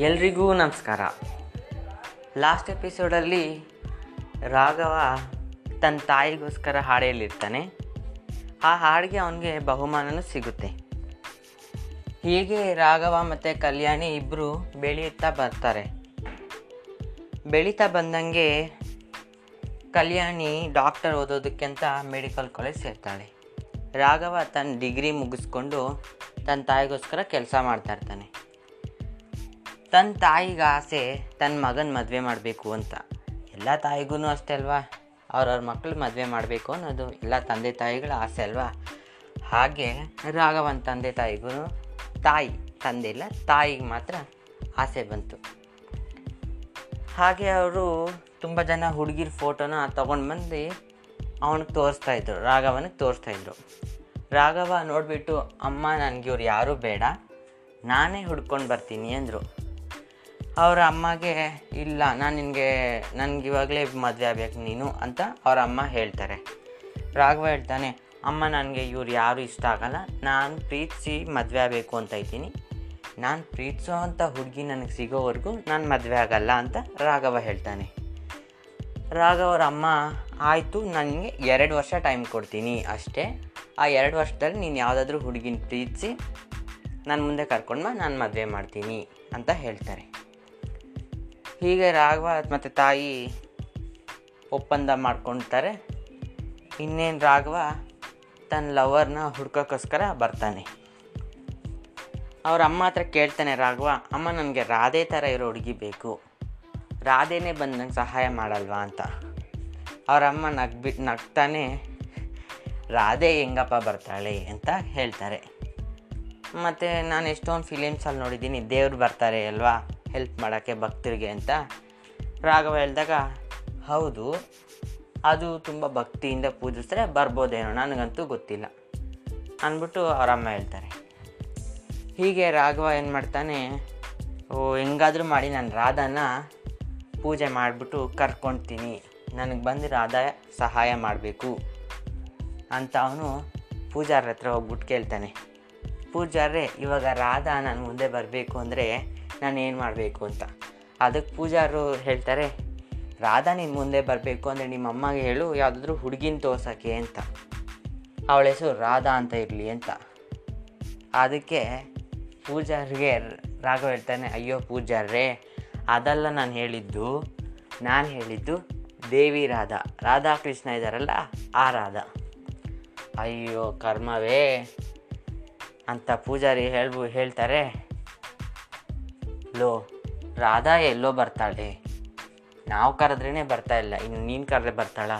ಎಲ್ರಿಗೂ ನಮಸ್ಕಾರ. ಲಾಸ್ಟ್ ಎಪಿಸೋಡಲ್ಲಿ ರಾಘವ ತನ್ನ ತಾಯಿಗೋಸ್ಕರ ಹಾಡೆಯಲ್ಲಿರ್ತಾನೆ ಆ ಹಾಡಿಗೆ ಅವನಿಗೆ ಬಹುಮಾನನೂ ಸಿಗುತ್ತೆ. ಹೀಗೆ ರಾಘವ ಮತ್ತು ಕಲ್ಯಾಣಿ ಇಬ್ಬರು ಬೆಳೆಯುತ್ತಾ ಬರ್ತಾರೆ. ಬೆಳೀತಾ ಬಂದಂಗೆ ಕಲ್ಯಾಣಿ ಡಾಕ್ಟರ್ ಓದೋದಕ್ಕೆ ಅಂತ ಮೆಡಿಕಲ್ ಕಾಲೇಜ್ ಸೇರ್ತಾಳೆ. ರಾಘವ ತನ್ನ ಡಿಗ್ರಿ ಮುಗಿಸ್ಕೊಂಡು ತನ್ನ ತಾಯಿಗೋಸ್ಕರ ಕೆಲಸ ಮಾಡ್ತಾ ಇರ್ತಾನೆ. ತನ್ನ ತಾಯಿಗೆ ಆಸೆ ತನ್ನ ಮಗನ ಮದುವೆ ಮಾಡಬೇಕು ಅಂತ. ಎಲ್ಲ ತಾಯಿಗೂ ಅಷ್ಟೇ ಅಲ್ವಾ? ಅವ್ರವ್ರ ಮಕ್ಕಳು ಮದುವೆ ಮಾಡಬೇಕು ಅನ್ನೋದು ಎಲ್ಲ ತಂದೆ ತಾಯಿಗಳ ಆಸೆ ಅಲ್ವಾ? ಹಾಗೆ ರಾಘವನ್ ತಂದೆ ತಾಯಿಗೂ ತಾಯಿ ತಂದೆ ಇಲ್ಲ ತಾಯಿಗೆ ಮಾತ್ರ ಆಸೆ ಬಂತು. ಹಾಗೆ ಅವರು ತುಂಬ ಜನ ಹುಡುಗಿರ ಫೋಟೋನ ತೊಗೊಂಡು ಬಂದು ಅವನಿಗೆ ತೋರಿಸ್ತಾ ಇದ್ರು, ರಾಘವನಿಗೆ ತೋರಿಸ್ತಾ ಇದ್ರು. ರಾಘವ ನೋಡಿಬಿಟ್ಟು, ಅಮ್ಮ, ನನಗೆ ಇವ್ರು ಯಾರೂ ಬೇಡ. ನಾನೇ ಹುಡ್ಕೊಂಡು ಬರ್ತೀನಿ, ಅಂದರು. ಅವರ ಅಮ್ಮಗೆ, ಇಲ್ಲ, ನಾನು ನಿನಗೆ, ನನಗೆ ಇವಾಗಲೇ ಮದುವೆ ಆಗಬೇಕು ನೀನು ಅಂತ ಅವರ ಅಮ್ಮ ಹೇಳ್ತಾರೆ. ರಾಘವ ಹೇಳ್ತಾನೆ, ಅಮ್ಮ, ನನಗೆ ಇವ್ರು ಯಾರು ಇಷ್ಟ ಆಗಲ್ಲ. ನಾನು ಪ್ರೀತಿಸಿ ಮದುವೆ ಆಗಬೇಕು ಅಂತ ಇದ್ದೀನಿ. ನಾನು ಪ್ರೀತಿಸೋ ಅಂಥ ಹುಡುಗಿ ನನಗೆ ಸಿಗೋವರೆಗೂ ನಾನು ಮದುವೆ ಆಗಲ್ಲ ಅಂತ ರಾಘವ ಹೇಳ್ತಾನೆ. ರಾಘವರ ಅಮ್ಮ, ಆಯಿತು, ನನಗೆ ಎರಡು ವರ್ಷ ಟೈಮ್ ಕೊಡ್ತೀನಿ ಅಷ್ಟೇ. ಆ ಎರಡು ವರ್ಷದಲ್ಲಿ ನೀನು ಯಾವುದಾದ್ರೂ ಹುಡುಗಿನ ಪ್ರೀತಿಸಿ ನಾನು ಮುಂದೆ ಕರ್ಕೊಂಡು ನಾನು ಮದುವೆ ಮಾಡ್ತೀನಿ ಅಂತ ಹೇಳ್ತಾರೆ. ಹೀಗೆ ರಾಘವ ಮತ್ತು ತಾಯಿ ಒಪ್ಪಂದ ಮಾಡ್ಕೊತಾರೆ. ಇನ್ನೇನು ರಾಘವ ತನ್ನ ಲವರ್ನ ಹುಡ್ಕೋಕ್ಕೋಸ್ಕರ ಬರ್ತಾನೆ. ಅವ್ರ ಅಮ್ಮ ಹತ್ರ ಕೇಳ್ತಾನೆ, ರಾಘವ, ಅಮ್ಮ ನನಗೆ ರಾಧೆ ಥರ ಇರೋ ಹುಡುಗಿ ಬೇಕು. ರಾಧೆನೇ ಬಂದು ನಂಗೆ ಸಹಾಯ ಮಾಡಲ್ವಾ ಅಂತ. ಅವ್ರ ಅಮ್ಮ ನಗ್ಬಿಟ್ಟು ನಗ್ತಾನೆ, ರಾಧೆ ಹೆಂಗಪ್ಪ ಬರ್ತಾಳೆ? ಅಂತ ಹೇಳ್ತಾರೆ. ಮತ್ತು ನಾನು ಎಷ್ಟೊಂದು ಫಿಲಿಮ್ಸಲ್ಲಿ ನೋಡಿದ್ದೀನಿ ದೇವ್ರು ಬರ್ತಾರೆ ಅಲ್ವಾ? ಹೆಲ್ಪ್ ಮಾಡೋಕ್ಕೆ ಭಕ್ತರಿಗೆ ಅಂತ ರಾಘವ ಹೇಳಿದಾಗ, ಹೌದು, ಅದು ತುಂಬ ಭಕ್ತಿಯಿಂದ ಪೂಜಿಸಿದ್ರೆ ಬರ್ಬೋದೇನೋ ನನಗಂತೂ ಗೊತ್ತಿಲ್ಲ ಅಂದ್ಬಿಟ್ಟು ಅವ್ರ ಅಮ್ಮ ಹೇಳ್ತಾರೆ. ಹೀಗೆ ರಾಘವ ಏನು ಮಾಡ್ತಾನೆ, ಓ, ಹೆಂಗಾದರೂ ಮಾಡಿ ನಾನು ರಾಧಾನ ಪೂಜೆ ಮಾಡಿಬಿಟ್ಟು ಕರ್ಕೊಳ್ತೀನಿ ನನಗೆ ಬಂದು ರಾಧಾ ಸಹಾಯ ಮಾಡಬೇಕು ಅಂತ ಅವನು ಪೂಜಾರ ಹತ್ರ ಹೋಗ್ಬಿಟ್ಟು ಕೇಳ್ತಾನೆ. ಪೂಜಾರೇ ಇವಾಗ ರಾಧ ನಾನು ಮುಂದೆ ಬರಬೇಕು ಅಂದರೆ ನಾನು ಏನು ಮಾಡಬೇಕು ಅಂತ. ಅದಕ್ಕೆ ಪೂಜಾರು ಹೇಳ್ತಾರೆ, ರಾಧಾ, ನೀನು ಮುಂದೆ ಬರಬೇಕು ಅಂದರೆ ನಿಮ್ಮ ಅಮ್ಮಗೆ ಹೇಳು, ಯಾವುದಾದ್ರೂ ಹುಡುಗಿನ ತೋರ್ಸೋಕ್ಕೆ ಅಂತ. ಅವಳ ಹೆಸರು ರಾಧಾ ಅಂತ ಇರಲಿ ಅಂತ. ಅದಕ್ಕೆ ಪೂಜಾರಿಗೆ ರಾಘವ ಹೇಳ್ತಾನೆ, ಅಯ್ಯೋ ಪೂಜಾರೇ ಅದೆಲ್ಲ ನಾನು ಹೇಳಿದ್ದು ನಾನು ಹೇಳಿದ್ದು ದೇವಿ ರಾಧಾ ಕೃಷ್ಣ ಇದ್ದಾರಲ್ಲ ಆ ರಾಧಾ. ಅಯ್ಯೋ ಕರ್ಮವೇ, ಅಂತ ಪೂಜಾರಿ ಹೇಳ್ಬು, ಹೇಳ್ತಾರೆ. ಲೋ, ರಾಧಾ ಎಲ್ಲೋ ಬರ್ತಾಳೆ. ನಾವು ಕರೆದ್ರೇ ಬರ್ತಾ ಇಲ್ಲ, ಇನ್ನು ನೀನು ಕರೆದ್ರೆ ಬರ್ತಾಳ?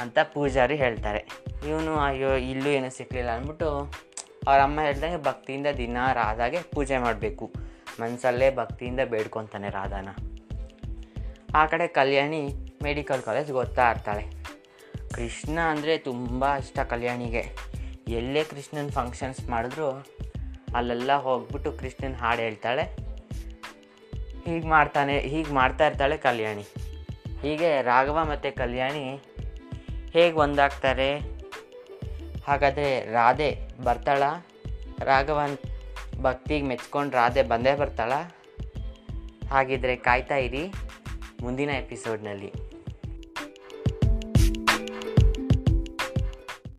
ಅಂತ ಪೂಜಾರಿ ಹೇಳ್ತಾರೆ. ಇವನು, ಅಯ್ಯೋ, ಇಲ್ಲೂ ಏನೂ ಸಿಕ್ಕಲಿಲ್ಲ ಅಂದ್ಬಿಟ್ಟು ಅವ್ರ ಅಮ್ಮ ಹೇಳ್ದಂಗೆ ಭಕ್ತಿಯಿಂದ ದಿನ ರಾಧಾಗೆ ಪೂಜೆ ಮಾಡಬೇಕು. ಮನಸ್ಸಲ್ಲೇ ಭಕ್ತಿಯಿಂದ ಬೇಡ್ಕೊತಾನೆ ರಾಧಾನ. ಆ ಕಡೆ ಕಲ್ಯಾಣಿ ಮೆಡಿಕಲ್ ಕಾಲೇಜ್ ಗೊತ್ತಾ ಇರ್ತಾಳೆ. ಕೃಷ್ಣ ಅಂದರೆ ತುಂಬ ಇಷ್ಟ ಕಲ್ಯಾಣಿಗೆ. ಎಲ್ಲೇ ಕೃಷ್ಣನ ಫಂಕ್ಷನ್ಸ್ ಮಾಡಿದ್ರು ಅಲ್ಲೆಲ್ಲ ಹೋಗ್ಬಿಟ್ಟು ಕೃಷ್ಣನ ಹಾಡು ಹೇಳ್ತಾಳೆ. ಹೀಗೆ ಮಾಡ್ತಾನೆ, ಹೀಗೆ ಮಾಡ್ತಾ ಇರ್ತಾಳೆ ಕಲ್ಯಾಣಿ. ಹೀಗೆ ರಾಘವ ಮತ್ತು ಕಲ್ಯಾಣಿ ಹೇಗೆ ಒಂದಾಗ್ತಾರೆ? ಹಾಗಾದರೆ ರಾಧೆ ಬರ್ತಾಳ? ರಾಘವನ್ ಭಕ್ತಿಗೆ ಮೆಚ್ಕೊಂಡು ರಾಧೆ ಬಂದೇ ಬರ್ತಾಳ? ಹಾಗಿದ್ರೆ ಕಾಯ್ತಾ ಇರಿ ಮುಂದಿನ ಎಪಿಸೋಡ್ನಲ್ಲಿ